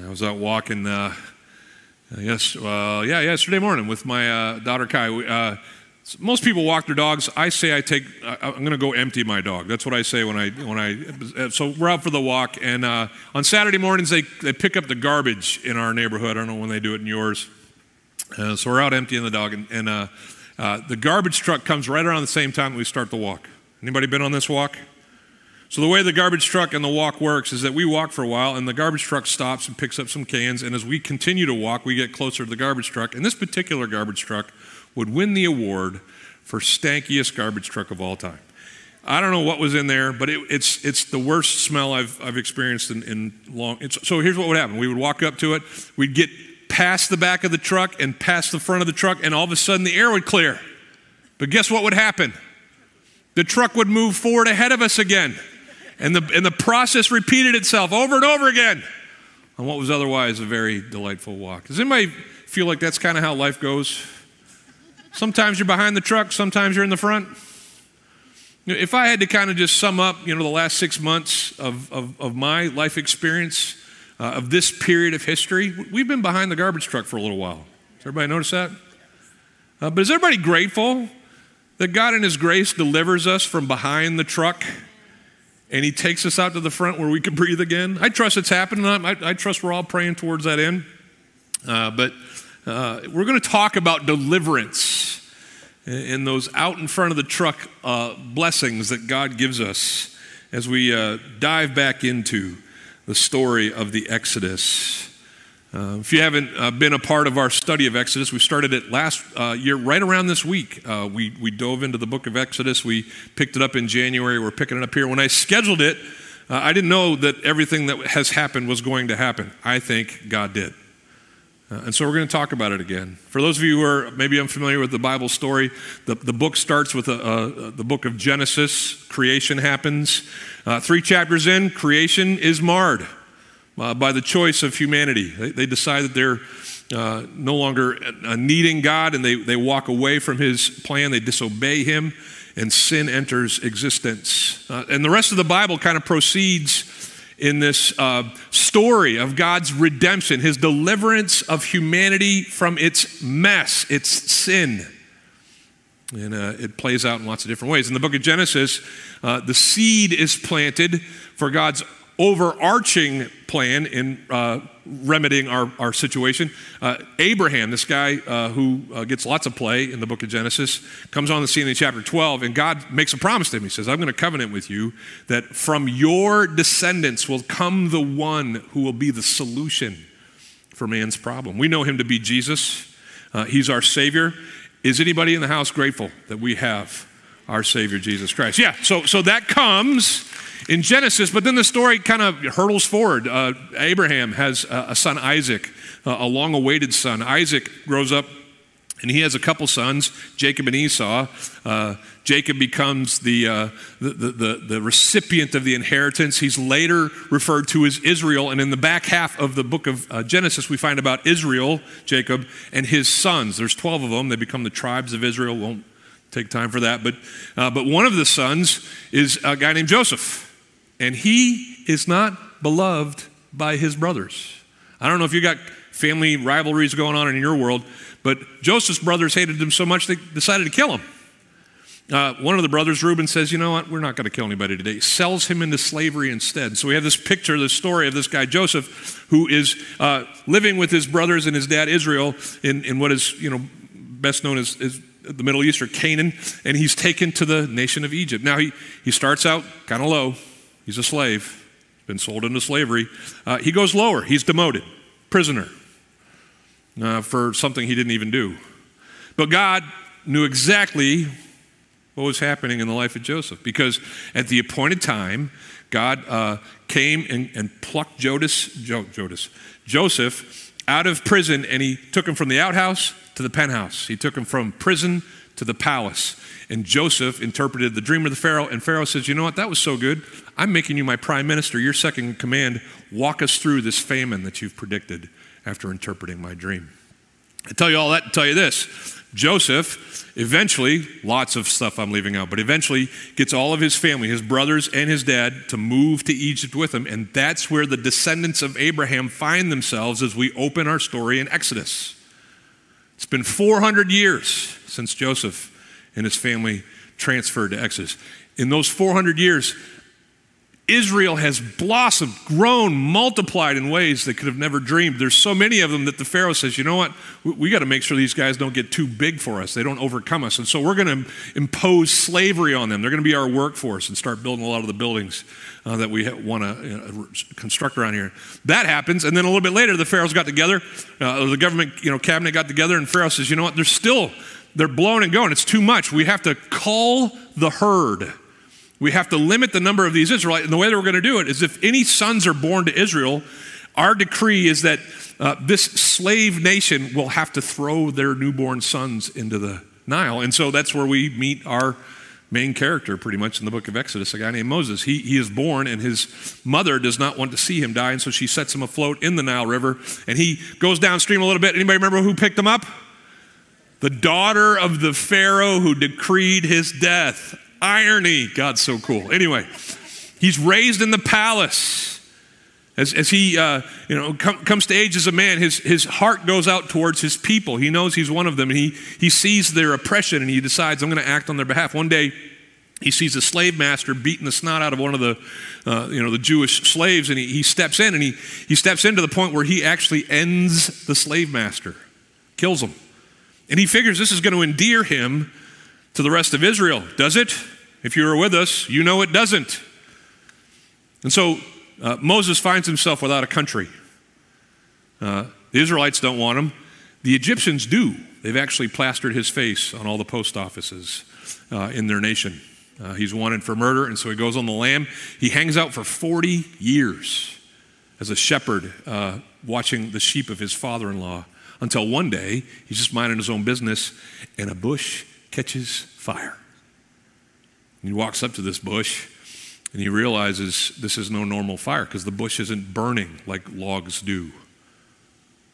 I was out walking, uh, yes, uh, yeah, yesterday morning with my uh, daughter Kai. Uh, most people walk their dogs. I say I take. I'm going to go empty my dog. That's what I say when I when I. So we're out for the walk, and uh, on Saturday mornings they they pick up the garbage in our neighborhood. I don't know when they do it in yours. Uh, so we're out emptying the dog, and, and uh, uh, the garbage truck comes right around the same time we start the walk. Anybody been on this walk? So the way the garbage truck and the walk works is that we walk for a while, and the garbage truck stops and picks up some cans. And as we continue to walk, we get closer to the garbage truck. And this particular garbage truck would win the award for stankiest garbage truck of all time. I don't know what was in there, but it, it's, it's the worst smell I've, I've experienced in, in long. so here's what would happen we would walk up to it, we'd get past the back of the truck and past the front of the truck, and all of a sudden the air would clear. But guess what would happen? The truck would move forward ahead of us again. And the, and the process repeated itself over and over again on what was otherwise a very delightful walk. Does anybody feel like that's kind of how life goes? Sometimes you're behind the truck, sometimes you're in the front. If I had to kind of just sum up, you know, the last six months of, of, of my life experience, uh, of this period of history, we've been behind the garbage truck for a little while. Does everybody notice that? Uh, but is everybody grateful that God in His grace delivers us from behind the truck and He takes us out to the front where we can breathe again? I trust it's happening. I, I trust we're all praying towards that end. Uh, but uh, we're going to talk about deliverance and those out in front of the truck uh, blessings that God gives us as we uh, dive back into the story of the Exodus. Uh, if you haven't uh, been a part of our study of Exodus, we started it last uh, year, right around this week. Uh, we, we dove into the book of Exodus. We picked it up in January. We're picking it up here. When I scheduled it, uh, I didn't know that everything that has happened was going to happen. I think God did. Uh, and so we're going to talk about it again. For those of you who are maybe unfamiliar with the Bible story, the, the book starts with a, a, the book of Genesis. Creation happens. Three chapters in, creation is marred uh, by the choice of humanity. They, they decide that they're uh, no longer uh, needing God and they, they walk away from His plan, they disobey Him, and sin enters existence. Uh, and the rest of the Bible kind of proceeds in this uh, story of God's redemption, his deliverance of humanity from its mess, its sin. And uh, it plays out in lots of different ways. In the book of Genesis, uh, the seed is planted for God's overarching plan in uh, remedying our, our situation. Uh, Abraham, this guy uh, who uh, gets lots of play in the book of Genesis, comes on the scene in chapter 12, and God makes a promise to him. He says, I'm going to covenant with you that from your descendants will come the one who will be the solution for man's problem. We know him to be Jesus, uh, he's our Savior. Is anybody in the house grateful that we have our Savior, Jesus Christ? Yeah, so, so that comes in Genesis, but then the story kind of hurdles forward. Uh, Abraham has a, a son, Isaac, a long awaited son. Isaac grows up and he has a couple sons, Jacob and Esau. Uh, Jacob becomes the, uh, the, the, the, recipient of the inheritance. He's later referred to as Israel. And in the back half of the book of uh, Genesis, we find about Israel, Jacob, and his sons. There's 12 of them. They become the tribes of Israel. Won't take time for that. But, uh, but one of the sons is a guy named Joseph and he is not beloved by his brothers. I don't know if you got family rivalries going on in your world, but Joseph's brothers hated him so much they decided to kill him. Uh, one of the brothers, Reuben, says, You know what? We're not going to kill anybody today. Sells him into slavery instead. So we have this picture, this story of this guy, Joseph, who is uh, living with his brothers and his dad, Israel, in, in what is, you know, best known as, as the Middle East or Canaan, and he's taken to the nation of Egypt. Now, he, he starts out kind of low. He's a slave, been sold into slavery. Uh, he goes lower. He's demoted, prisoner, uh, for something he didn't even do. But God knew exactly what was happening in the life of Joseph because at the appointed time, God uh, came and, and plucked Jodas, jo- Jodas, Joseph out of prison and he took him from the outhouse to the penthouse. He took him from prison to the palace. And Joseph interpreted the dream of the Pharaoh, and Pharaoh says, You know what? That was so good. I'm making you my prime minister. You're second command. Walk us through this famine that you've predicted after interpreting my dream. I tell you all that to tell you this Joseph eventually, lots of stuff I'm leaving out, but eventually gets all of his family, his brothers and his dad, to move to Egypt with him. And that's where the descendants of Abraham find themselves as we open our story in Exodus. It's been 400 years since Joseph and his family transferred to Exodus. In those 400 years, Israel has blossomed, grown, multiplied in ways they could have never dreamed. There's so many of them that the Pharaoh says, you know what? We, we got to make sure these guys don't get too big for us. They don't overcome us. And so we're going to impose slavery on them. They're going to be our workforce and start building a lot of the buildings uh, that we want to know, construct around here. That happens. And then a little bit later, the Pharaohs got together, uh, the government you know, cabinet got together, and Pharaoh says, you know what? They're still, they're blowing and going. It's too much. We have to cull the herd. We have to limit the number of these Israelites. And the way that we're going to do it is if any sons are born to Israel, our decree is that uh, this slave nation will have to throw their newborn sons into the Nile. And so that's where we meet our main character pretty much in the book of Exodus, a guy named Moses. He, he is born, and his mother does not want to see him die, and so she sets him afloat in the Nile River, and he goes downstream a little bit. Anybody remember who picked him up? The daughter of the Pharaoh who decreed his death. Irony. God's so cool. Anyway, he's raised in the palace. As, as he uh, you know, com- comes to age as a man, his, his heart goes out towards his people. He knows he's one of them, and he, he sees their oppression, and he decides, I'm going to act on their behalf. One day, he sees a slave master beating the snot out of one of the, uh, you know, the Jewish slaves, and he, he steps in, and he, he steps in to the point where he actually ends the slave master, kills him. And he figures this is going to endear him to the rest of Israel. Does it? If you were with us, you know it doesn't. And so uh, Moses finds himself without a country. Uh, the Israelites don't want him. The Egyptians do. They've actually plastered his face on all the post offices uh, in their nation. Uh, he's wanted for murder, and so he goes on the lam. He hangs out for 40 years as a shepherd, uh, watching the sheep of his father in law, until one day he's just minding his own business, and a bush catches fire. He walks up to this bush and he realizes this is no normal fire because the bush isn't burning like logs do.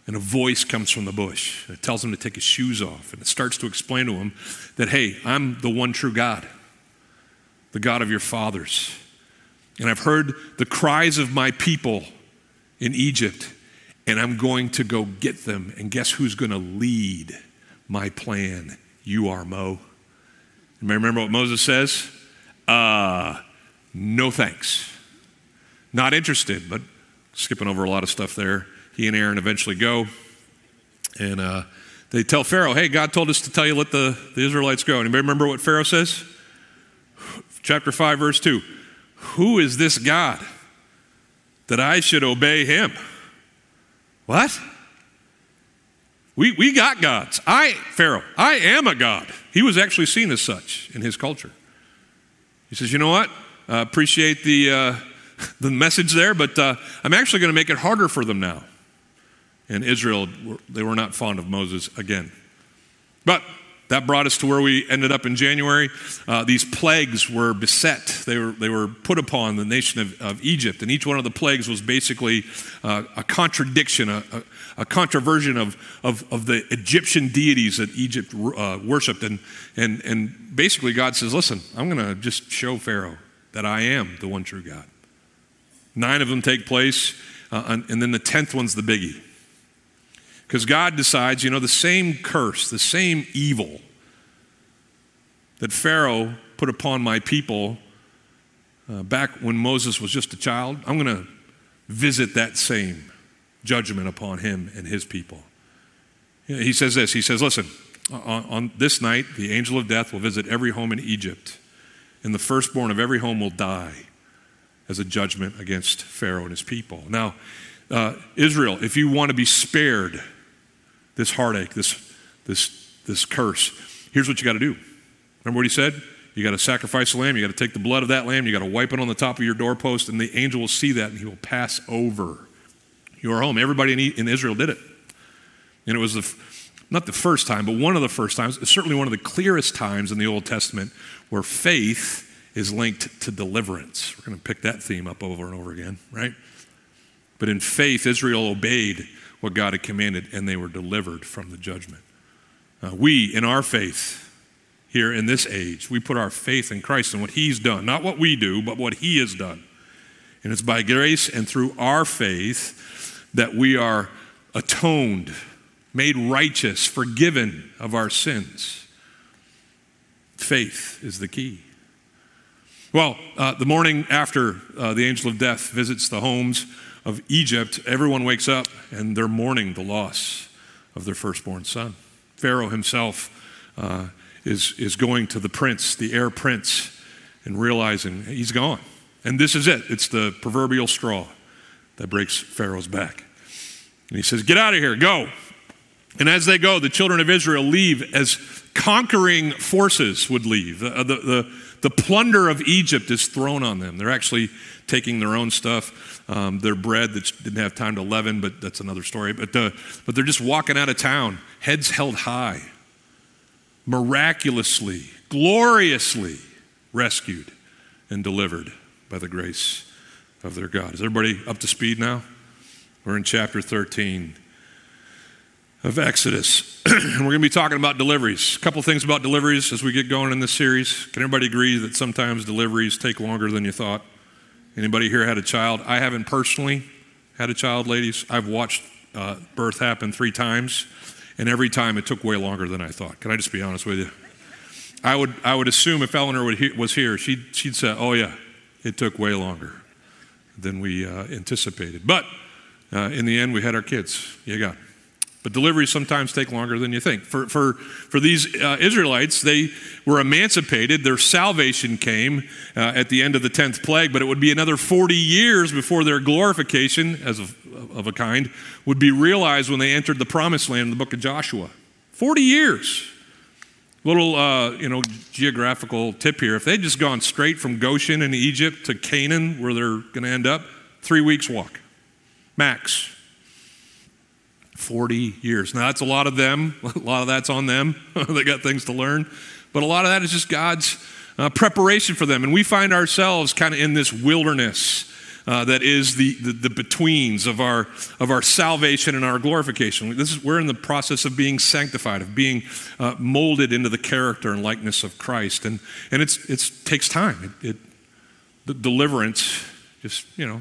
And a voice comes from the bush. And it tells him to take his shoes off. And it starts to explain to him that, hey, I'm the one true God, the God of your fathers. And I've heard the cries of my people in Egypt, and I'm going to go get them. And guess who's going to lead my plan? You are, Mo. Remember what Moses says? Uh, no thanks. Not interested, but skipping over a lot of stuff there. He and Aaron eventually go. And uh, they tell Pharaoh, hey, God told us to tell you let the, the Israelites go. Anybody remember what Pharaoh says? Chapter 5, verse 2. Who is this God that I should obey him? What? We, we got gods. I, Pharaoh, I am a God. He was actually seen as such in his culture. He says, You know what? Uh, appreciate the, uh, the message there, but uh, I'm actually going to make it harder for them now. And Israel, they were not fond of Moses again. But that brought us to where we ended up in January. Uh, these plagues were beset, they were, they were put upon the nation of, of Egypt. And each one of the plagues was basically uh, a contradiction, a, a, a, controversion of, of, of, the Egyptian deities that Egypt uh, worshiped. And, and, and basically, God says, Listen, I'm going to just show Pharaoh that I am the one true God. Nine of them take place, uh, and then the tenth one's the biggie. Because God decides, you know, the same curse, the same evil that Pharaoh put upon my people uh, back when Moses was just a child, I'm going to visit that same judgment upon him and his people. He says this He says, Listen, on, on this night, the angel of death will visit every home in Egypt, and the firstborn of every home will die as a judgment against Pharaoh and his people. Now, uh, Israel, if you want to be spared this heartache, this, this, this curse. Here's what you got to do. Remember what he said? You got to sacrifice a lamb. You got to take the blood of that lamb. You got to wipe it on the top of your doorpost, and the angel will see that, and he will pass over your home. Everybody in, Israel did it, and it was the, not the first time, but one of the first times. Certainly one of the clearest times in the Old Testament where faith is linked to deliverance. We're going to pick that theme up over and over again, right? But in faith, Israel obeyed what God had commanded, and they were delivered from the judgment. Uh, we, in our faith, here in this age, we put our faith in Christ and what He's done, not what we do, but what He has done. And it's by grace and through our faith that we are atoned, made righteous, forgiven of our sins. Faith is the key. Well, uh, the morning after uh, the angel of death visits the homes of Egypt, everyone wakes up and they're mourning the loss of their firstborn son. Pharaoh himself uh, is, is going to the prince, the heir prince, and realizing he's gone. And this is it it's the proverbial straw that breaks Pharaoh's back. And he says, Get out of here, go. And as they go, the children of Israel leave as conquering forces would leave. The, the, the, the plunder of Egypt is thrown on them. They're actually taking their own stuff, um, their bread that didn't have time to leaven, but that's another story. But, uh, but they're just walking out of town, heads held high, miraculously, gloriously rescued and delivered by the grace of their God. Is everybody up to speed now? We're in chapter 13 of Exodus. and we're going to be talking about deliveries. A couple things about deliveries as we get going in this series. Can everybody agree that sometimes deliveries take longer than you thought? Anybody here had a child? I haven't personally had a child, ladies. I've watched uh, birth happen three times, and every time it took way longer than I thought. Can I just be honest with you? I would, I would assume if Eleanor he- was here, she'd, she'd say, oh, yeah, it took way longer than we uh, anticipated. But uh, in the end, we had our kids. You got. But deliveries sometimes take longer than you think. For, for, for these uh, Israelites, they were emancipated. Their salvation came uh, at the end of the 10th plague, but it would be another 40 years before their glorification, as of, of a kind, would be realized when they entered the promised land in the book of Joshua. 40 years. Little, uh, you know, geographical tip here. If they'd just gone straight from Goshen in Egypt to Canaan, where they're going to end up, three weeks walk, max. 40 years. Now, that's a lot of them. A lot of that's on them. they got things to learn. But a lot of that is just God's uh, preparation for them. And we find ourselves kind of in this wilderness. Uh, that is the, the, the, betweens of our, of our salvation and our glorification. This is, we're in the process of being sanctified, of being uh, molded into the character and likeness of Christ. And, and it's, it takes time. It, it, the deliverance just, you know,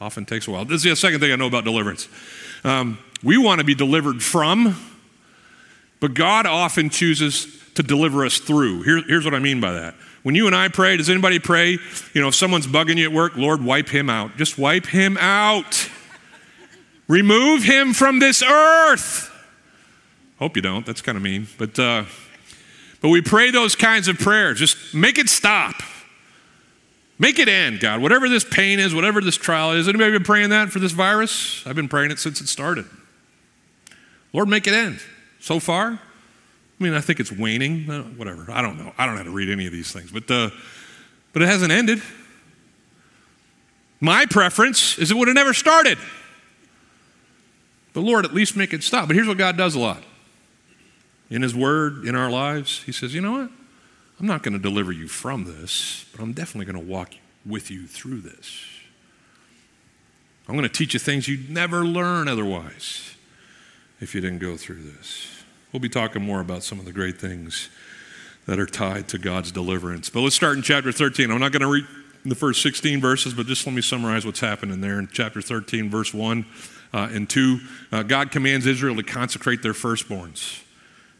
often takes a while. This is the second thing I know about deliverance. Um, we want to be delivered from, but God often chooses to deliver us through. Here, here's what I mean by that. When you and I pray, does anybody pray? You know, if someone's bugging you at work, Lord, wipe him out. Just wipe him out. Remove him from this earth. Hope you don't. That's kind of mean. But, uh, but we pray those kinds of prayers. Just make it stop. Make it end, God. Whatever this pain is, whatever this trial is. Anybody been praying that for this virus? I've been praying it since it started. Lord, make it end. So far, I mean, I think it's waning. Uh, whatever. I don't know. I don't know how to read any of these things, but uh, but it hasn't ended. My preference is it would have never started. But Lord, at least make it stop. But here's what God does a lot. In His Word, in our lives, He says, you know what? I'm not going to deliver you from this, but I'm definitely going to walk with you through this. I'm going to teach you things you'd never learn otherwise if you didn't go through this. We'll be talking more about some of the great things that are tied to God's deliverance. But let's start in chapter 13. I'm not going to read the first 16 verses, but just let me summarize what's happening there. In chapter 13, verse 1 uh, and 2, uh, God commands Israel to consecrate their firstborns.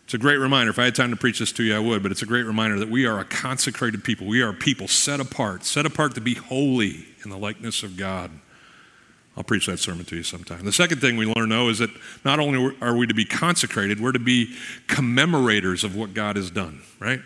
It's a great reminder. If I had time to preach this to you, I would, but it's a great reminder that we are a consecrated people. We are people set apart, set apart to be holy in the likeness of God. I'll preach that sermon to you sometime. The second thing we learn, though, is that not only are we to be consecrated, we're to be commemorators of what God has done, right?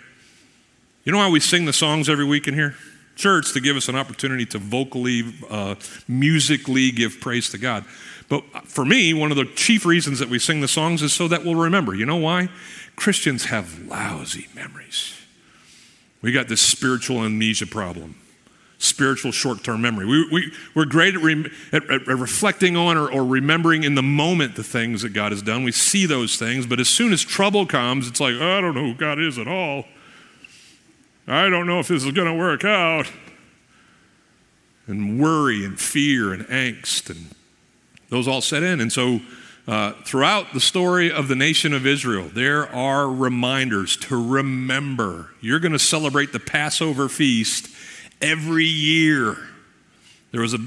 You know why we sing the songs every week in here? It's to give us an opportunity to vocally, uh, musically give praise to God. But for me, one of the chief reasons that we sing the songs is so that we'll remember. You know why? Christians have lousy memories. We got this spiritual amnesia problem spiritual short term memory. We, we, we're great at, re, at, at, reflecting on or, or remembering in the moment the things that God has done. We see those things, but as soon as trouble comes, it's like, I don't know who God is at all. I don't know if this is going to work out. And worry and fear and angst and those all set in. And so uh, throughout the story of the nation of Israel, there are reminders to remember. You're going to celebrate the Passover feast every year. There was a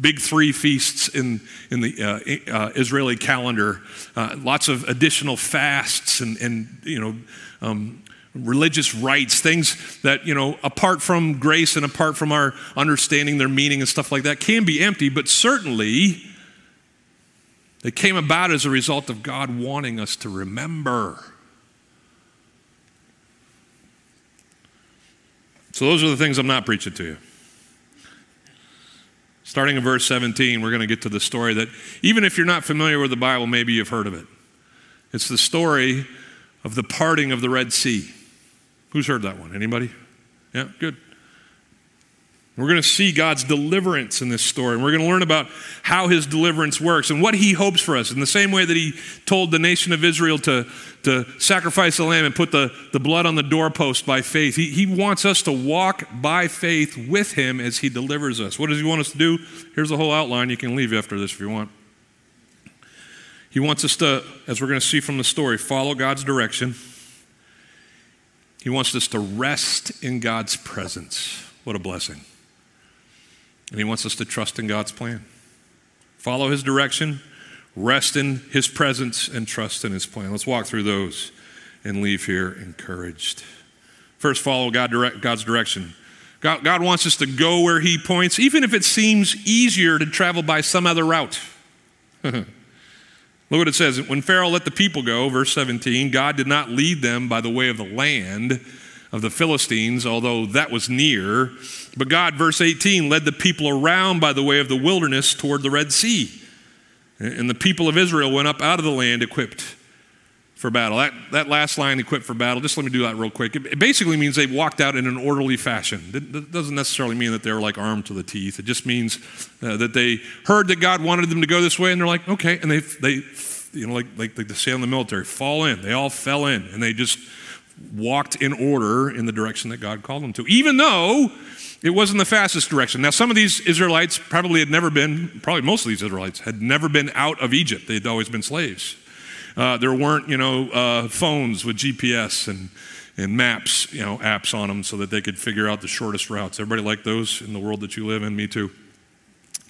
big three feasts in, in the uh, uh, Israeli calendar, uh, lots of additional fasts and, and you know, um, religious rites, things that, you know, apart from grace and apart from our understanding their meaning and stuff like that, can be empty, but certainly they came about as a result of God wanting us to remember. So, those are the things I'm not preaching to you. Starting in verse 17, we're going to get to the story that, even if you're not familiar with the Bible, maybe you've heard of it. It's the story of the parting of the Red Sea. Who's heard that one? Anybody? Yeah, good. We're going to see God's deliverance in this story. And we're going to learn about how his deliverance works and what he hopes for us. In the same way that he told the nation of Israel to, to sacrifice the lamb and put the, the blood on the doorpost by faith, he, he wants us to walk by faith with him as he delivers us. What does he want us to do? Here's the whole outline. You can leave after this if you want. He wants us to, as we're going to see from the story, follow God's direction. He wants us to rest in God's presence. What a blessing. And He wants us to trust in God's plan. Follow His direction, rest in His presence, and trust in His plan. Let's walk through those and leave here encouraged. First, follow God direct, God's direction. God, God wants us to go where He points, even if it seems easier to travel by some other route. Look what it says. When Pharaoh let the people go, verse 17, God did not lead them by the way of the land of the Philistines, although that was near. But God, verse 18, led the people around by the way of the wilderness toward the Red Sea. And the people of Israel went up out of the land equipped for battle. That, that last line, equipped for battle, just let me do that real quick. It basically means they walked out in an orderly fashion. It doesn't necessarily mean that they were like armed to the teeth. It just means uh, that they heard that God wanted them to go this way, and they're like, okay. And they, they you know, like, like, like they say in the military, fall in. They all fell in, and they just walked in order in the direction that God called them to, even though it wasn't the fastest direction. Now, some of these Israelites probably had never been, probably most of these Israelites had never been out of Egypt. They'd always been slaves. Uh, there weren't, you know, uh, phones with GPS and, and maps, you know, apps on them so that they could figure out the shortest routes. Everybody like those in the world that you live in? Me too.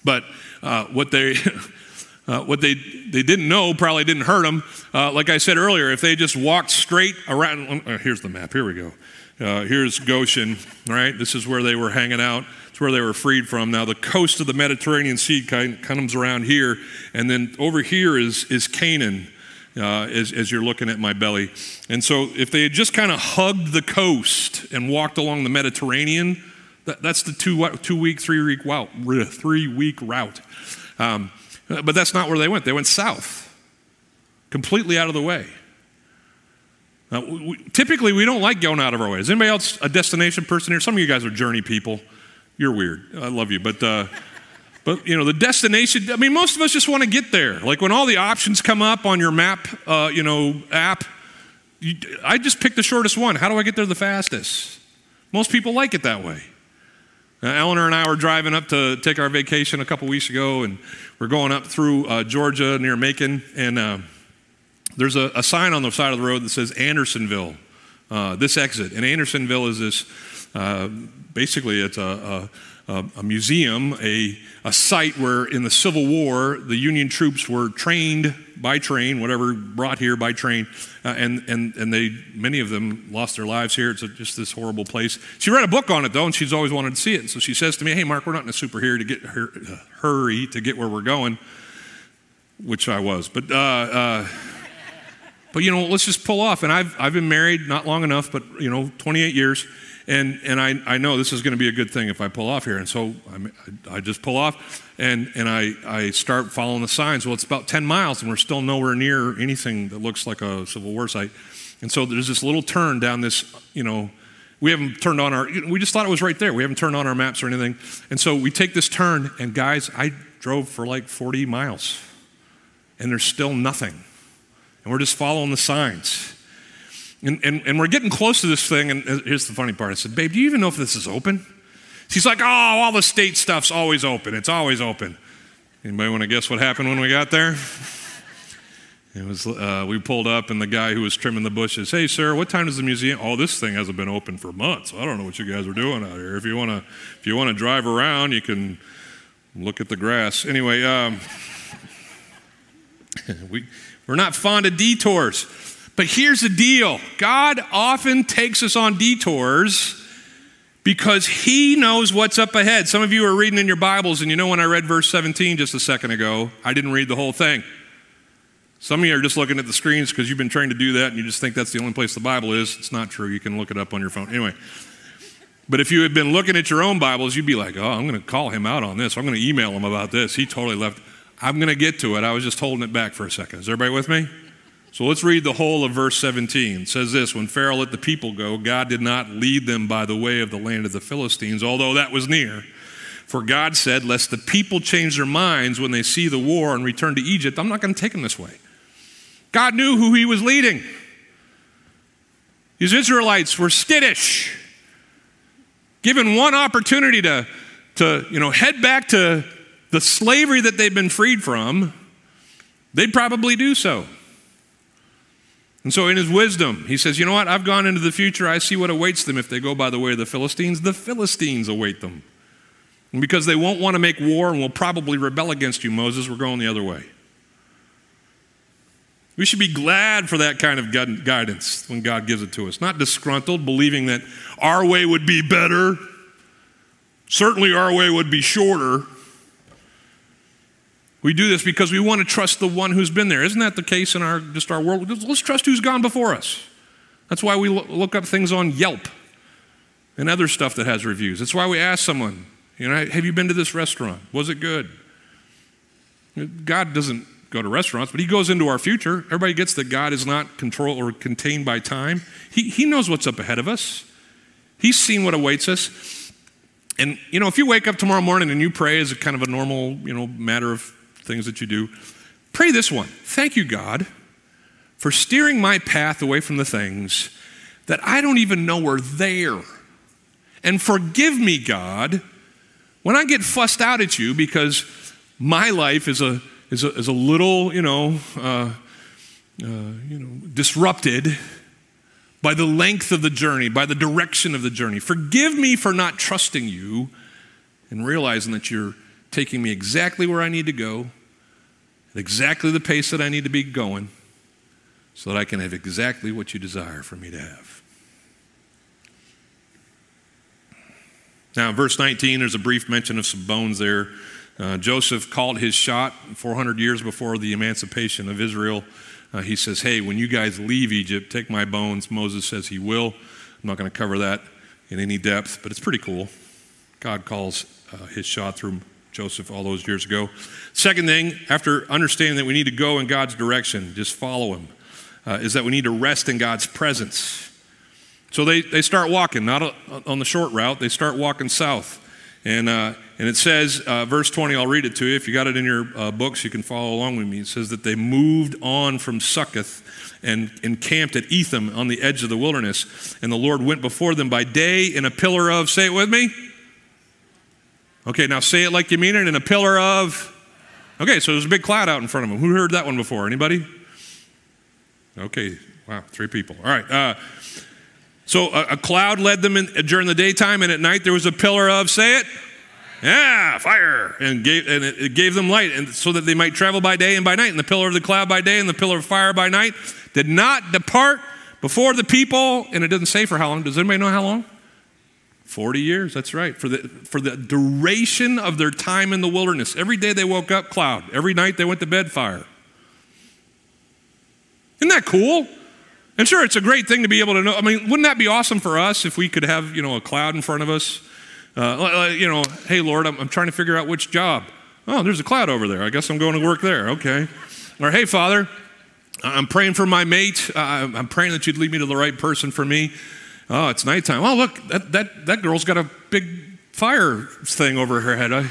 But uh, what they Uh, what they, they didn't know probably didn't hurt them. Uh, like I said earlier, if they just walked straight around, uh, here's the map, here we go. Uh, here's Goshen, right? This is where they were hanging out. It's where they were freed from. Now, the coast of the Mediterranean Sea kind comes around here, and then over here is, is Canaan. Uh, as, as, you're looking at my belly. And so, if they had just kind of hugged the coast and walked along the Mediterranean, that, that's the two, two week, three week route. Three week route. Um, but that's not where they went. They went south, completely out of the way. Now, we, typically, we don't like going out of our way. Is anybody else a destination person here? Some of you guys are journey people. You're weird. I love you, but uh, but you know the destination. I mean, most of us just want to get there. Like when all the options come up on your map, uh, you know, app. You, I just pick the shortest one. How do I get there the fastest? Most people like it that way. Uh, Eleanor and I were driving up to take our vacation a couple weeks ago, and we're going up through uh, Georgia near Macon, and uh, there's a, a, sign on the side of the road that says Andersonville, uh, this exit. And Andersonville is this uh, basically, it's a, a, a museum, a, a site where in the Civil War, the Union troops were trained by train, whatever, brought here by train, uh, and, and, and they, many of them lost their lives here. It's a, just this horrible place. She read a book on it, though, and she's always wanted to see it. And so she says to me, Hey, Mark, we're not in a super to get her, uh, hurry to get where we're going, which I was. But, uh, uh, but you know, let's just pull off. And I've, I've been married not long enough, but, you know, 28 years. And, and I, I know this is going to be a good thing if I pull off here. And so I, I just pull off and, and I, I start following the signs. Well, it's about 10 miles and we're still nowhere near anything that looks like a Civil War site. And so there's this little turn down this, you know, we haven't turned on our, we just thought it was right there. We haven't turned on our maps or anything. And so we take this turn, and guys, I drove for like 40 miles, and there's still nothing. And we're just following the signs. And, and, and we're getting close to this thing, and here's the funny part. I said, Babe, do you even know if this is open? She's like, Oh, all the state stuff's always open. It's always open. Anybody want to guess what happened when we got there? It was uh, we pulled up, and the guy who was trimming the bushes, "Hey, sir, what time does the museum? Oh, this thing hasn't been open for months. I don't know what you guys are doing out here. If you want to, if you want to drive around, you can look at the grass. Anyway, um, we we're not fond of detours, but here's the deal: God often takes us on detours because He knows what's up ahead. Some of you are reading in your Bibles, and you know when I read verse 17 just a second ago, I didn't read the whole thing. Some of you are just looking at the screens because you've been trained to do that and you just think that's the only place the Bible is. It's not true. You can look it up on your phone. Anyway, but if you had been looking at your own Bibles, you'd be like, oh, I'm going to call him out on this. I'm going to email him about this. He totally left. I'm going to get to it. I was just holding it back for a second. Is everybody with me? So let's read the whole of verse 17. It says this When Pharaoh let the people go, God did not lead them by the way of the land of the Philistines, although that was near. For God said, Lest the people change their minds when they see the war and return to Egypt, I'm not going to take them this way. God knew who he was leading. These Israelites were skittish. Given one opportunity to, to you know, head back to the slavery that they've been freed from, they'd probably do so. And so, in his wisdom, he says, You know what? I've gone into the future. I see what awaits them if they go by the way of the Philistines. The Philistines await them. And because they won't want to make war and will probably rebel against you, Moses, we're going the other way. We should be glad for that kind of guidance when God gives it to us, not disgruntled, believing that our way would be better. Certainly, our way would be shorter. We do this because we want to trust the one who's been there. Isn't that the case in our just our world? Let's trust who's gone before us. That's why we look up things on Yelp and other stuff that has reviews. That's why we ask someone, you know, have you been to this restaurant? Was it good? God doesn't go to restaurants, but he goes into our future. Everybody gets that God is not controlled or contained by time. He, he knows what's up ahead of us, He's seen what awaits us. And, you know, if you wake up tomorrow morning and you pray as a kind of a normal, you know, matter of things that you do, pray this one Thank you, God, for steering my path away from the things that I don't even know are there. And forgive me, God, when I get fussed out at you because my life is a is a, is a little, you know, uh, uh, you know, disrupted by the length of the journey, by the direction of the journey. Forgive me for not trusting you and realizing that you're taking me exactly where I need to go, exactly the pace that I need to be going, so that I can have exactly what you desire for me to have. Now, in verse 19, there's a brief mention of some bones there. Uh, Joseph called his shot 400 years before the emancipation of Israel. Uh, he says, Hey, when you guys leave Egypt, take my bones. Moses says he will. I'm not going to cover that in any depth, but it's pretty cool. God calls uh, his shot through Joseph all those years ago. Second thing, after understanding that we need to go in God's direction, just follow him, uh, is that we need to rest in God's presence. So they, they start walking, not on the short route, they start walking south. And, uh, and it says, uh, verse 20, I'll read it to you. If you got it in your uh, books, you can follow along with me. It says that they moved on from Succoth and encamped at Etham on the edge of the wilderness. And the Lord went before them by day in a pillar of, say it with me. Okay, now say it like you mean it, in a pillar of. Okay, so there's a big cloud out in front of them. Who heard that one before? Anybody? Okay, wow, three people. All right. Uh, so a, a, cloud led them in, during the daytime, and at night there was a pillar of, say it, yeah, fire, and, gave, and it, it gave them light, and so that they might travel by day and by night. And the pillar of the cloud by day and the pillar of fire by night did not depart before the people. And it doesn't say for how long. Does anybody know how long? 40 years, that's right. For the, for the duration of their time in the wilderness. Every day they woke up, cloud. Every night they went to bed, fire. Isn't that cool? And sure, it's a great thing to be able to know. I mean, wouldn't that be awesome for us if we could have, you know, a cloud in front of us? Uh, you know, hey, Lord, I'm, I'm, trying to figure out which job. Oh, there's a cloud over there. I guess I'm going to work there. Okay. Or, hey, Father, I'm praying for my mate. Uh, I'm praying that you'd lead me to the right person for me. Oh, it's nighttime. Oh, look, that, that, that girl's got a big fire thing over her head. I,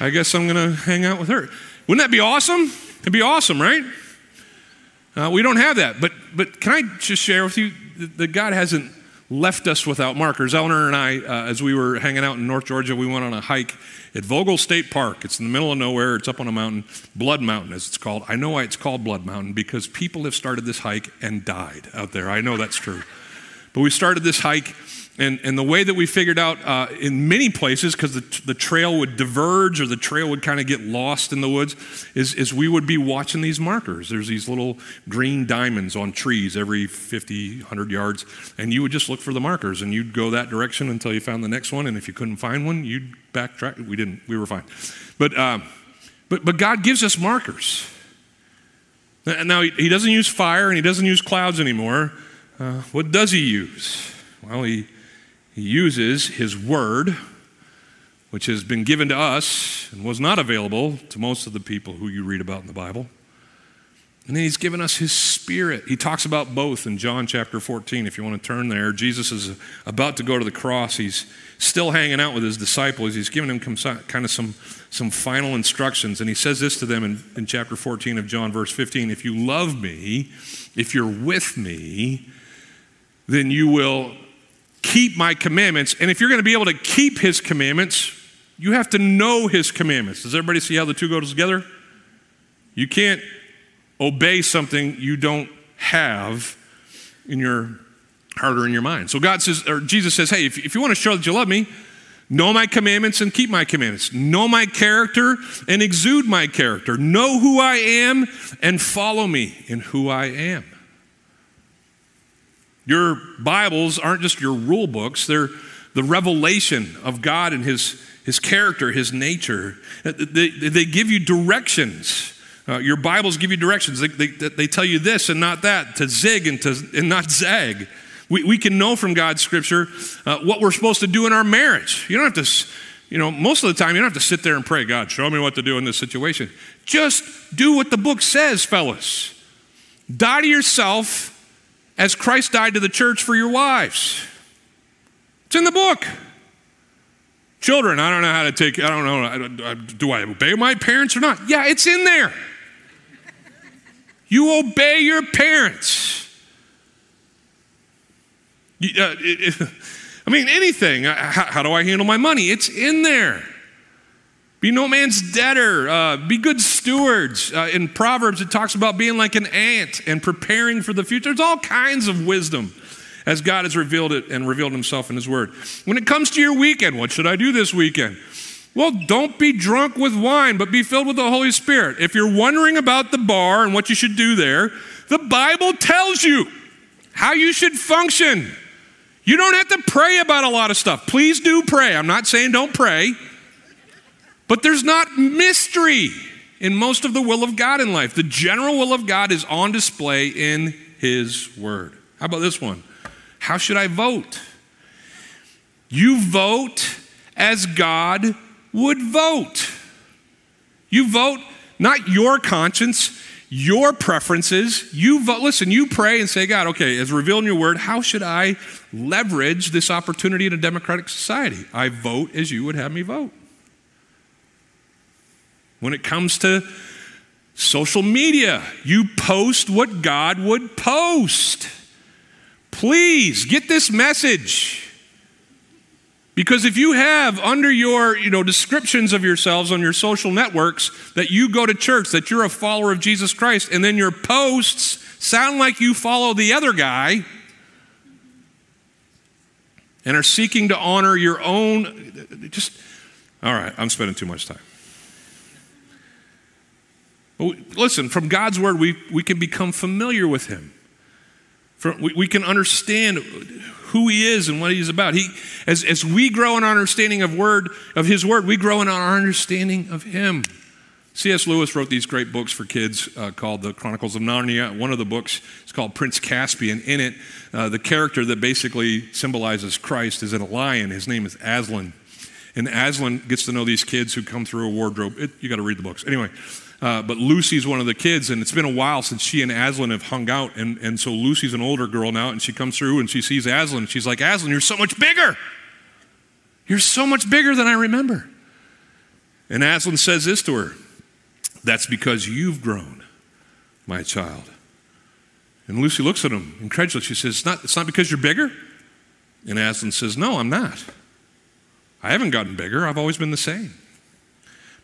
I guess I'm going to hang out with her. Wouldn't that be awesome? It'd be awesome, right? Uh, we don't have that. But, but can I just share with you that God hasn't left us without markers. Eleanor and I, uh, as we were hanging out in North Georgia, we went on a hike at Vogel State Park. It's in the middle of nowhere. It's up on a mountain, Blood Mountain, as it's called. I know why it's called Blood Mountain because people have started this hike and died out there. I know that's true. But we started this hike and, and the way that we figured out uh, in many places, because the, the trail would diverge or the trail would kind of get lost in the woods, is, is we would be watching these markers. There's these little green diamonds on trees every 50, 100 yards, and you would just look for the markers and you'd go that direction until you found the next one. And if you couldn't find one, you'd backtrack. We didn't, we were fine. But, uh, but, but God gives us markers. Now, he doesn't use fire and he doesn't use clouds anymore. Uh, what does he use? Well, he he uses his word, which has been given to us and was not available to most of the people who you read about in the Bible. And then he's given us his spirit. He talks about both in John chapter 14. If you want to turn there, Jesus is about to go to the cross. He's still hanging out with his disciples. He's giving them kind of some, some final instructions. And he says this to them in, in chapter 14 of John, verse 15 If you love me, if you're with me, then you will keep my commandments. And if you're going to be able to keep his commandments, you have to know his commandments. Does everybody see how the two go together? You can't obey something you don't have in your heart or in your mind. So God says, or Jesus says, hey, if, if you want to show that you love me, know my commandments and keep my commandments. Know my character and exude my character. Know who I am and follow me in who I am. Your Bibles aren't just your rule books, they're the revelation of God and His, his character, His nature. Uh, they, they give you directions. Uh, your Bibles give you directions. They, they, they, tell you this and not that, to zig and, to, and not zag. We, we can know from God's scripture uh, what we're supposed to do in our marriage. You don't have to, you know, most of the time, you don't have to sit there and pray, God, show me what to do in this situation. Just do what the book says, fellas. Die to yourself as Christ died to the church for your wives. It's in the book. Children, I don't know how to take, I don't know, do I obey my parents or not? Yeah, it's in there. You obey your parents. You, uh, it, it, I mean, anything. How, how do I handle my money? It's in there. Be no man's debtor. Uh, be good stewards. Uh, in Proverbs, it talks about being like an ant and preparing for the future. There's all kinds of wisdom as God has revealed it and revealed himself in his word. When it comes to your weekend, what should I do this weekend? Well, don't be drunk with wine, but be filled with the Holy Spirit. If you're wondering about the bar and what you should do there, the Bible tells you how you should function. You don't have to pray about a lot of stuff. Please do pray. I'm not saying don't pray. But there's not mystery in most of the will of God in life. The general will of God is on display in His Word. How about this one? How should I vote? You vote as God would vote. You vote not your conscience, your preferences. You vote, listen, you pray and say, God, okay, as revealed in your word, how should I leverage this opportunity in a democratic society? I vote as you would have me vote. When it comes to social media, you post what God would post. Please get this message. Because if you have under your you know, descriptions of yourselves on your social networks that you go to church, that you're a follower of Jesus Christ, and then your posts sound like you follow the other guy and are seeking to honor your own, just, all right, I'm spending too much time. Listen, from God's word, we, we can become familiar with him. From, we, we can understand who he is and what he's about. He, as, as we grow in our understanding of word of his word, we grow in our understanding of him. C.S. Lewis wrote these great books for kids uh, called The Chronicles of Narnia. One of the books is called Prince Caspian. In it, uh, the character that basically symbolizes Christ is in a lion. His name is Aslan. And Aslan gets to know these kids who come through a wardrobe. It, you got to read the books. Anyway, uh, but Lucy's one of the kids, and it's been a while since she and Aslan have hung out. And, and so Lucy's an older girl now, and she comes through and she sees Aslan. And she's like, Aslan, you're so much bigger. You're so much bigger than I remember. And Aslan says this to her That's because you've grown, my child. And Lucy looks at him incredulous. She says, It's not, it's not because you're bigger. And Aslan says, No, I'm not. I haven't gotten bigger. I've always been the same.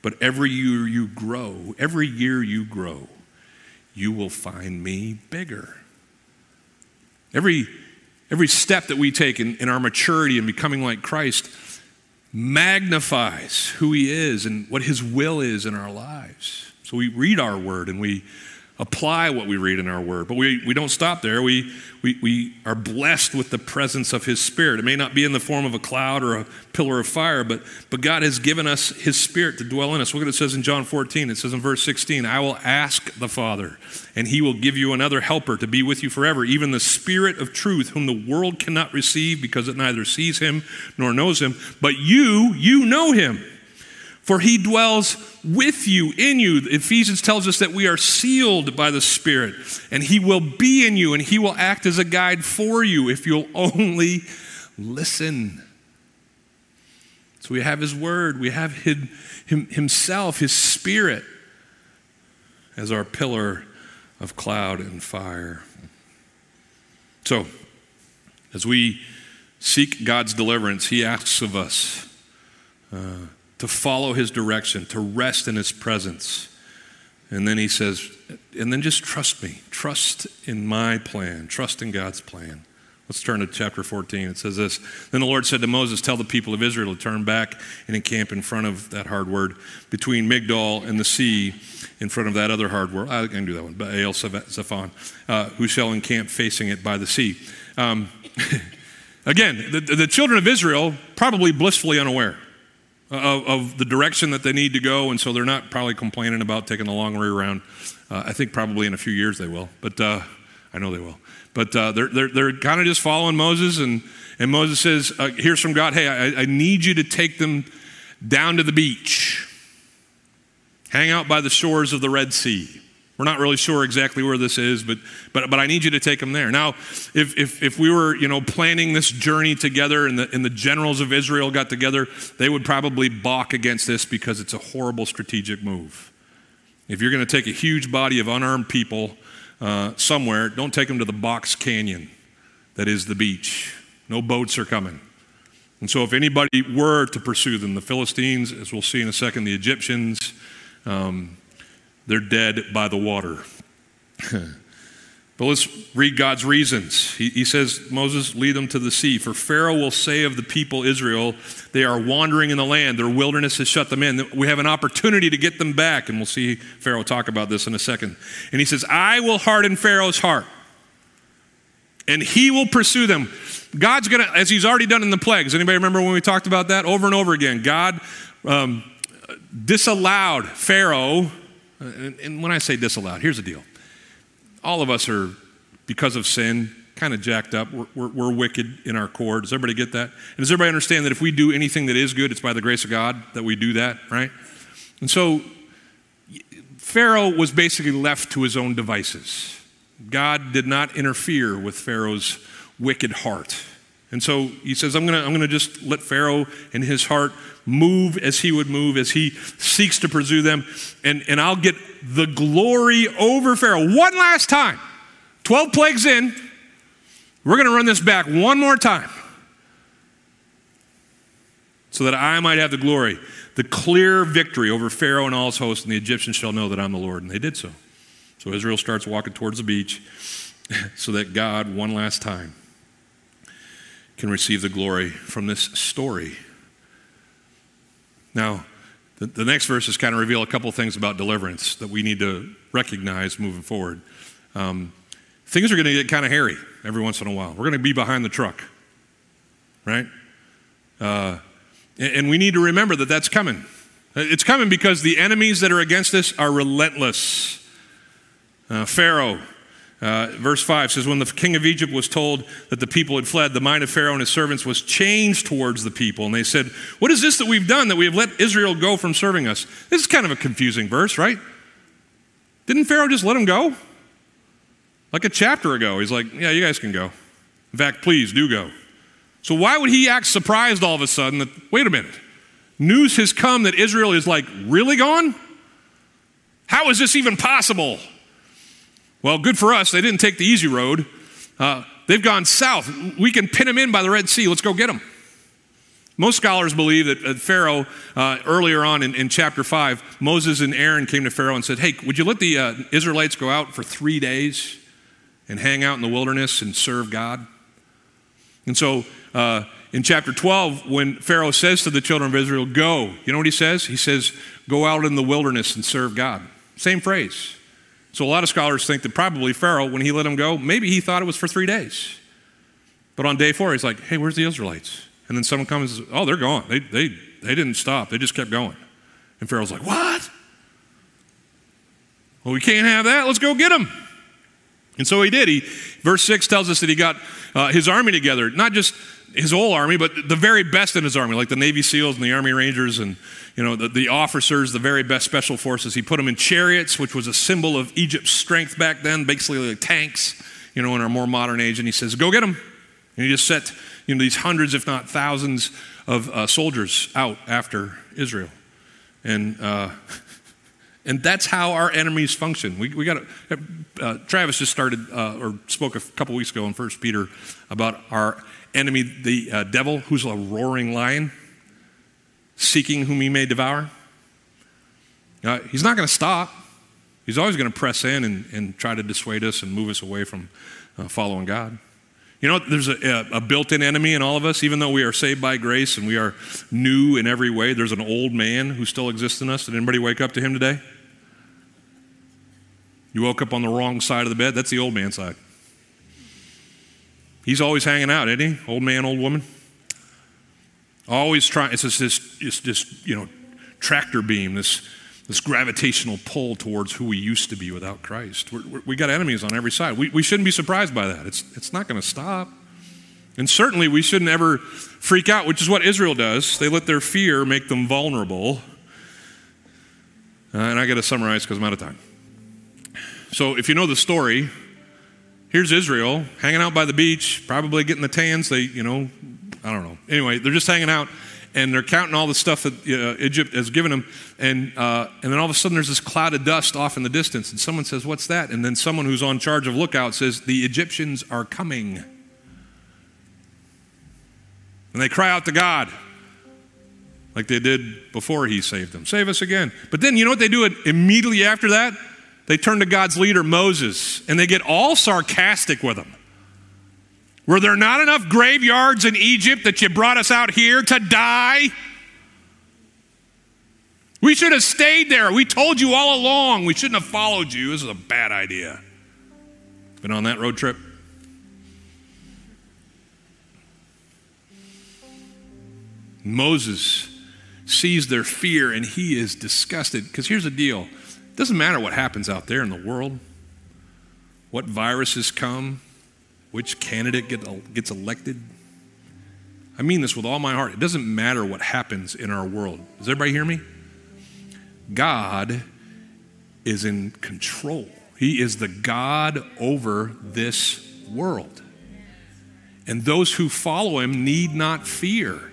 But every year you grow, every year you grow, you will find me bigger. Every, every step that we take in, in our maturity and becoming like Christ magnifies who he is and what his will is in our lives. So we read our word and we apply what we read in our word. But we, we don't stop there. We, we, we are blessed with the presence of his spirit. It may not be in the form of a cloud or a pillar of fire, but, but God has given us his spirit to dwell in us. Look what it says in John 14. It says in verse 16, I will ask the Father, and he will give you another helper to be with you forever, even the spirit of truth, whom the world cannot receive because it neither sees him nor knows him. But you, you know him for he dwells with you, in you. Ephesians tells us that we are sealed by the Spirit, and he will be in you, and he will act as a guide for you if you'll only listen. So we have his word, we have him, himself, his spirit, as our pillar of cloud and fire. So, as we seek God's deliverance, he asks of us. Uh, to follow his direction, to rest in his presence. And then he says, and then just trust me. Trust in my plan. Trust in God's plan. Let's turn to chapter 14. It says this Then the Lord said to Moses, Tell the people of Israel to turn back and encamp in front of that hard word, between Migdol and the sea, in front of that other hard word. I can do that one, Baal Zephon, uh, who shall encamp facing it by the sea. Um, again, the, the children of Israel probably blissfully unaware of, of, the direction that they need to go, and so they're not probably complaining about taking the long way around. Uh, I think probably in a few years they will, but uh, I know they will. But uh, they're, they're, they're kind of just following Moses, and, and Moses says, uh, Here's from God, hey, I, I need you to take them down to the beach, hang out by the shores of the Red Sea. We're not really sure exactly where this is, but, but, but I need you to take them there. Now, if, if, if we were you know, planning this journey together and the, and the generals of Israel got together, they would probably balk against this because it's a horrible strategic move. If you're going to take a huge body of unarmed people uh, somewhere, don't take them to the box canyon that is the beach. No boats are coming. And so, if anybody were to pursue them, the Philistines, as we'll see in a second, the Egyptians, um, they're dead by the water. but let's read God's reasons. He, he, says, Moses, lead them to the sea. For Pharaoh will say of the people Israel, they are wandering in the land. Their wilderness has shut them in. We have an opportunity to get them back. And we'll see Pharaoh talk about this in a second. And he says, I will harden Pharaoh's heart, and he will pursue them. God's going to, as he's already done in the plagues. Anybody remember when we talked about that over and over again? God um, disallowed Pharaoh Uh, and, and when I say disallowed, here's the deal. All of us are, because of sin, kind of jacked up. We're, we're, we're, wicked in our core. Does everybody get that? And does everybody understand that if we do anything that is good, it's by the grace of God that we do that, right? And so Pharaoh was basically left to his own devices. God did not interfere with Pharaoh's wicked heart. And so he says, I'm going to I'm to just let Pharaoh and his heart move as he would move, as he seeks to pursue them, and, and I'll get the glory over Pharaoh. One last time. 12 plagues in. We're going to run this back one more time so that I might have the glory, the clear victory over Pharaoh and all his hosts, and the Egyptians shall know that I'm the Lord. And they did so. So Israel starts walking towards the beach so that God, one last time, can receive the glory from this story. Now, the, the next verses kind of reveal a couple things about deliverance that we need to recognize moving forward. Um, things are going to get kind of hairy every once in a while. We're going to be behind the truck, right? Uh, and, and we need to remember that that's coming. It's coming because the enemies that are against us are relentless. Uh, Pharaoh, uh, verse 5 says, When the king of Egypt was told that the people had fled, the mind of Pharaoh and his servants was changed towards the people. And they said, What is this that we've done that we have let Israel go from serving us? This is kind of a confusing verse, right? Didn't Pharaoh just let them go? Like a chapter ago, he's like, Yeah, you guys can go. In fact, please do go. So why would he act surprised all of a sudden that, wait a minute, news has come that Israel is like really gone? How is this even possible? Well, good for us, they didn't take the easy road. Uh, they've gone south. We can pin them in by the Red Sea. Let's go get them. Most scholars believe that Pharaoh, uh, earlier on in, in, chapter 5, Moses and Aaron came to Pharaoh and said, Hey, would you let the uh, Israelites go out for three days and hang out in the wilderness and serve God? And so uh, in chapter 12, when Pharaoh says to the children of Israel, Go, you know what he says? He says, Go out in the wilderness and serve God. Same phrase. So a lot of scholars think that probably Pharaoh, when he let them go, maybe he thought it was for three days. But on day four, he's like, Hey, where's the Israelites? And then someone comes and says, Oh, they're gone. They, they, they didn't stop, they just kept going. And Pharaoh's like, What? Well, we can't have that. Let's go get them. And so he did. He, verse 6 tells us that he got uh, his army together, not just his whole army, but the very best in his army, like the Navy SEALs and the Army Rangers and you know the, the officers, the very best special forces. He put them in chariots, which was a symbol of Egypt's strength back then, basically like tanks, you know, in our more modern age. And he says, "Go get them." And he just set you know, these hundreds, if not thousands, of uh, soldiers out after Israel. And, uh, and that's how our enemies function. We, we got uh, Travis just started uh, or spoke a couple weeks ago in First Peter about our enemy, the uh, devil, who's a roaring lion, seeking whom he may devour. Uh, he's not going to stop. He's always going to press in and, and try to dissuade us and move us away from following God. You know, there's a, a built in enemy in all of us, even though we are saved by grace and we are new in every way. There's an old man who still exists in us. Did anybody wake up to him today? You woke up on the wrong side of the bed? That's the old man side. He's always hanging out, isn't he? Old man, old woman. Always trying. It's just this, it's this, you know, tractor beam, this this gravitational pull towards who we used to be without Christ. We're, we're, we got enemies on every side. We, we shouldn't be surprised by that. It's, it's not going to stop. And certainly we shouldn't ever freak out, which is what Israel does. They let their fear make them vulnerable. Uh, and I got to summarize because I'm out of time. So if you know the story, here's Israel hanging out by the beach, probably getting the tans. They, you know, I don't know. Anyway, they're just hanging out and they're counting all the stuff that uh, Egypt has given them. And, uh, and then all of a sudden, there's this cloud of dust off in the distance. And someone says, What's that? And then someone who's on charge of lookout says, The Egyptians are coming. And they cry out to God like they did before he saved them. Save us again. But then you know what they do immediately after that? They turn to God's leader, Moses, and they get all sarcastic with him. Were there not enough graveyards in Egypt that you brought us out here to die? We should have stayed there. We told you all along. We shouldn't have followed you. This is a bad idea. Been on that road trip? Moses sees their fear and he is disgusted. Because here's the deal it doesn't matter what happens out there in the world, what viruses come, which candidate get, gets elected. I mean this with all my heart. It doesn't matter what happens in our world. Does everybody hear me? God is in control. He is the God over this world. And those who follow him need not fear.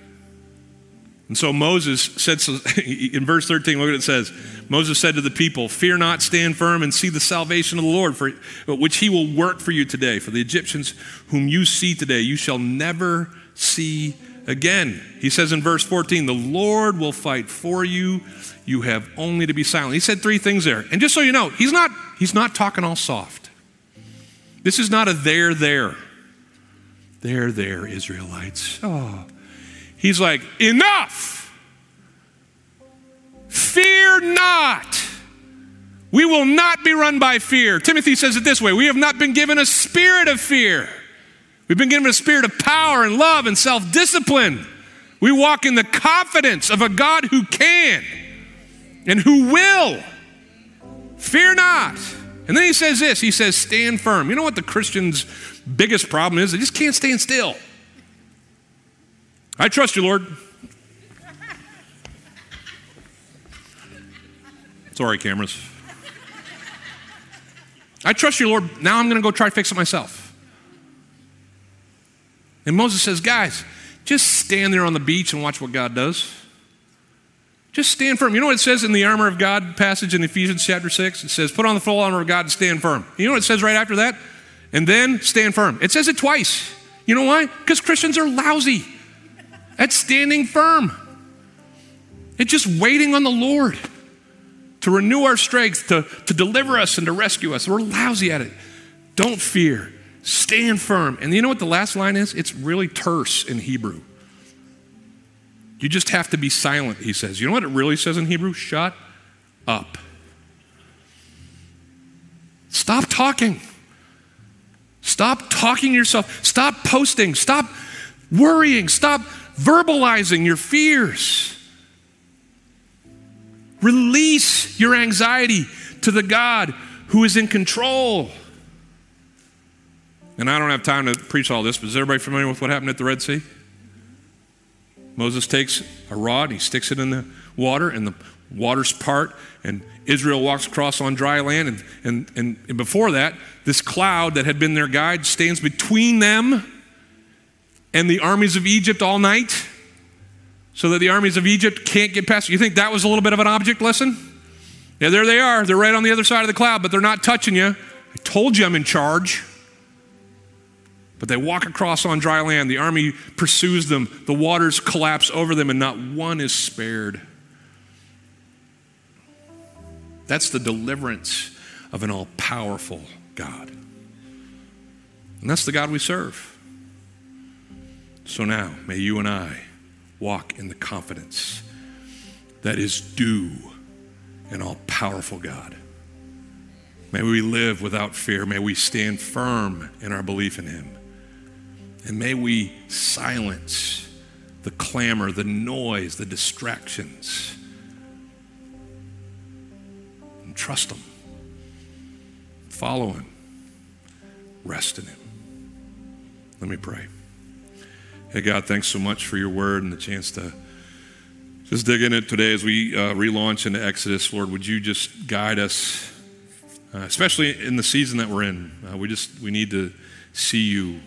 And so Moses said, in verse 13, look what it says. Moses said to the people, Fear not, stand firm, and see the salvation of the Lord, for, which he will work for you today. For the Egyptians whom you see today, you shall never see again. He says in verse 14, The Lord will fight for you. You have only to be silent. He said three things there. And just so you know, he's not, he's not talking all soft. This is not a there, there. There, there, Israelites. Oh. He's like, Enough! Fear not! We will not be run by fear. Timothy says it this way We have not been given a spirit of fear. We've been given a spirit of power and love and self discipline. We walk in the confidence of a God who can and who will. Fear not. And then he says this he says, Stand firm. You know what the Christian's biggest problem is? They just can't stand still. I trust you, Lord. Sorry, cameras. I trust you, Lord. Now I'm going to go try to fix it myself. And Moses says, Guys, just stand there on the beach and watch what God does. Just stand firm. You know what it says in the armor of God passage in Ephesians chapter 6? It says, Put on the full armor of God and stand firm. You know what it says right after that? and then stand firm. It says it twice. You know why? Because Christians are lousy at standing firm. It's just waiting on the Lord to renew our strength, to, to deliver us and to rescue us. We're lousy at it. Don't fear. Stand firm. And you know what the last line is? It's really terse in Hebrew. You just have to be silent, he says. You know what it really says in Hebrew? Shut up. Stop talking. Stop talking yourself. Stop posting. Stop worrying. Stop verbalizing your fears. Release your anxiety to the God who is in control. And I don't have time to preach all this, but is everybody familiar with what happened at the Red Sea? Moses takes a rod, he sticks it in the water, and the waters part, and Israel walks across on dry land. And, and, and, and before that, this cloud that had been their guide stands between them and the armies of Egypt all night so that the armies of Egypt can't get past. You think that was a little bit of an object lesson? Yeah, there they are. They're right on the other side of the cloud, but they're not touching you. I told you I'm in charge. But they walk across on dry land. The army pursues them. The waters collapse over them, and not one is spared. That's the deliverance of an all powerful God. And that's the God we serve. So now, may you and I walk in the confidence that is due an all powerful God. May we live without fear. May we stand firm in our belief in Him. And may we silence the clamor, the noise, the distractions. And trust Him. Follow Him. Rest in Him. Let me pray. Hey, God, thanks so much for your word and the chance to just dig in it today as we uh, relaunch into Exodus. Lord, would you just guide us, uh, especially in the season that we're in? Uh, we just we need to see you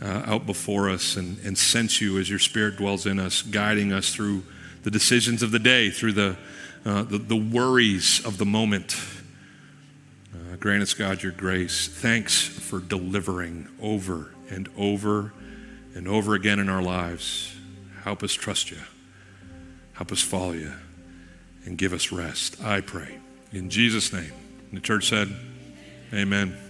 uh, out before us and, and sense you as your spirit dwells in us, guiding us through the decisions of the day, through the, uh, the, the, worries of the moment. Uh, grant us, God, your grace. Thanks for delivering over and over and over again in our lives. Help us trust you. Help us follow you. And give us rest, I pray. In Jesus' name. And the church said, Amen.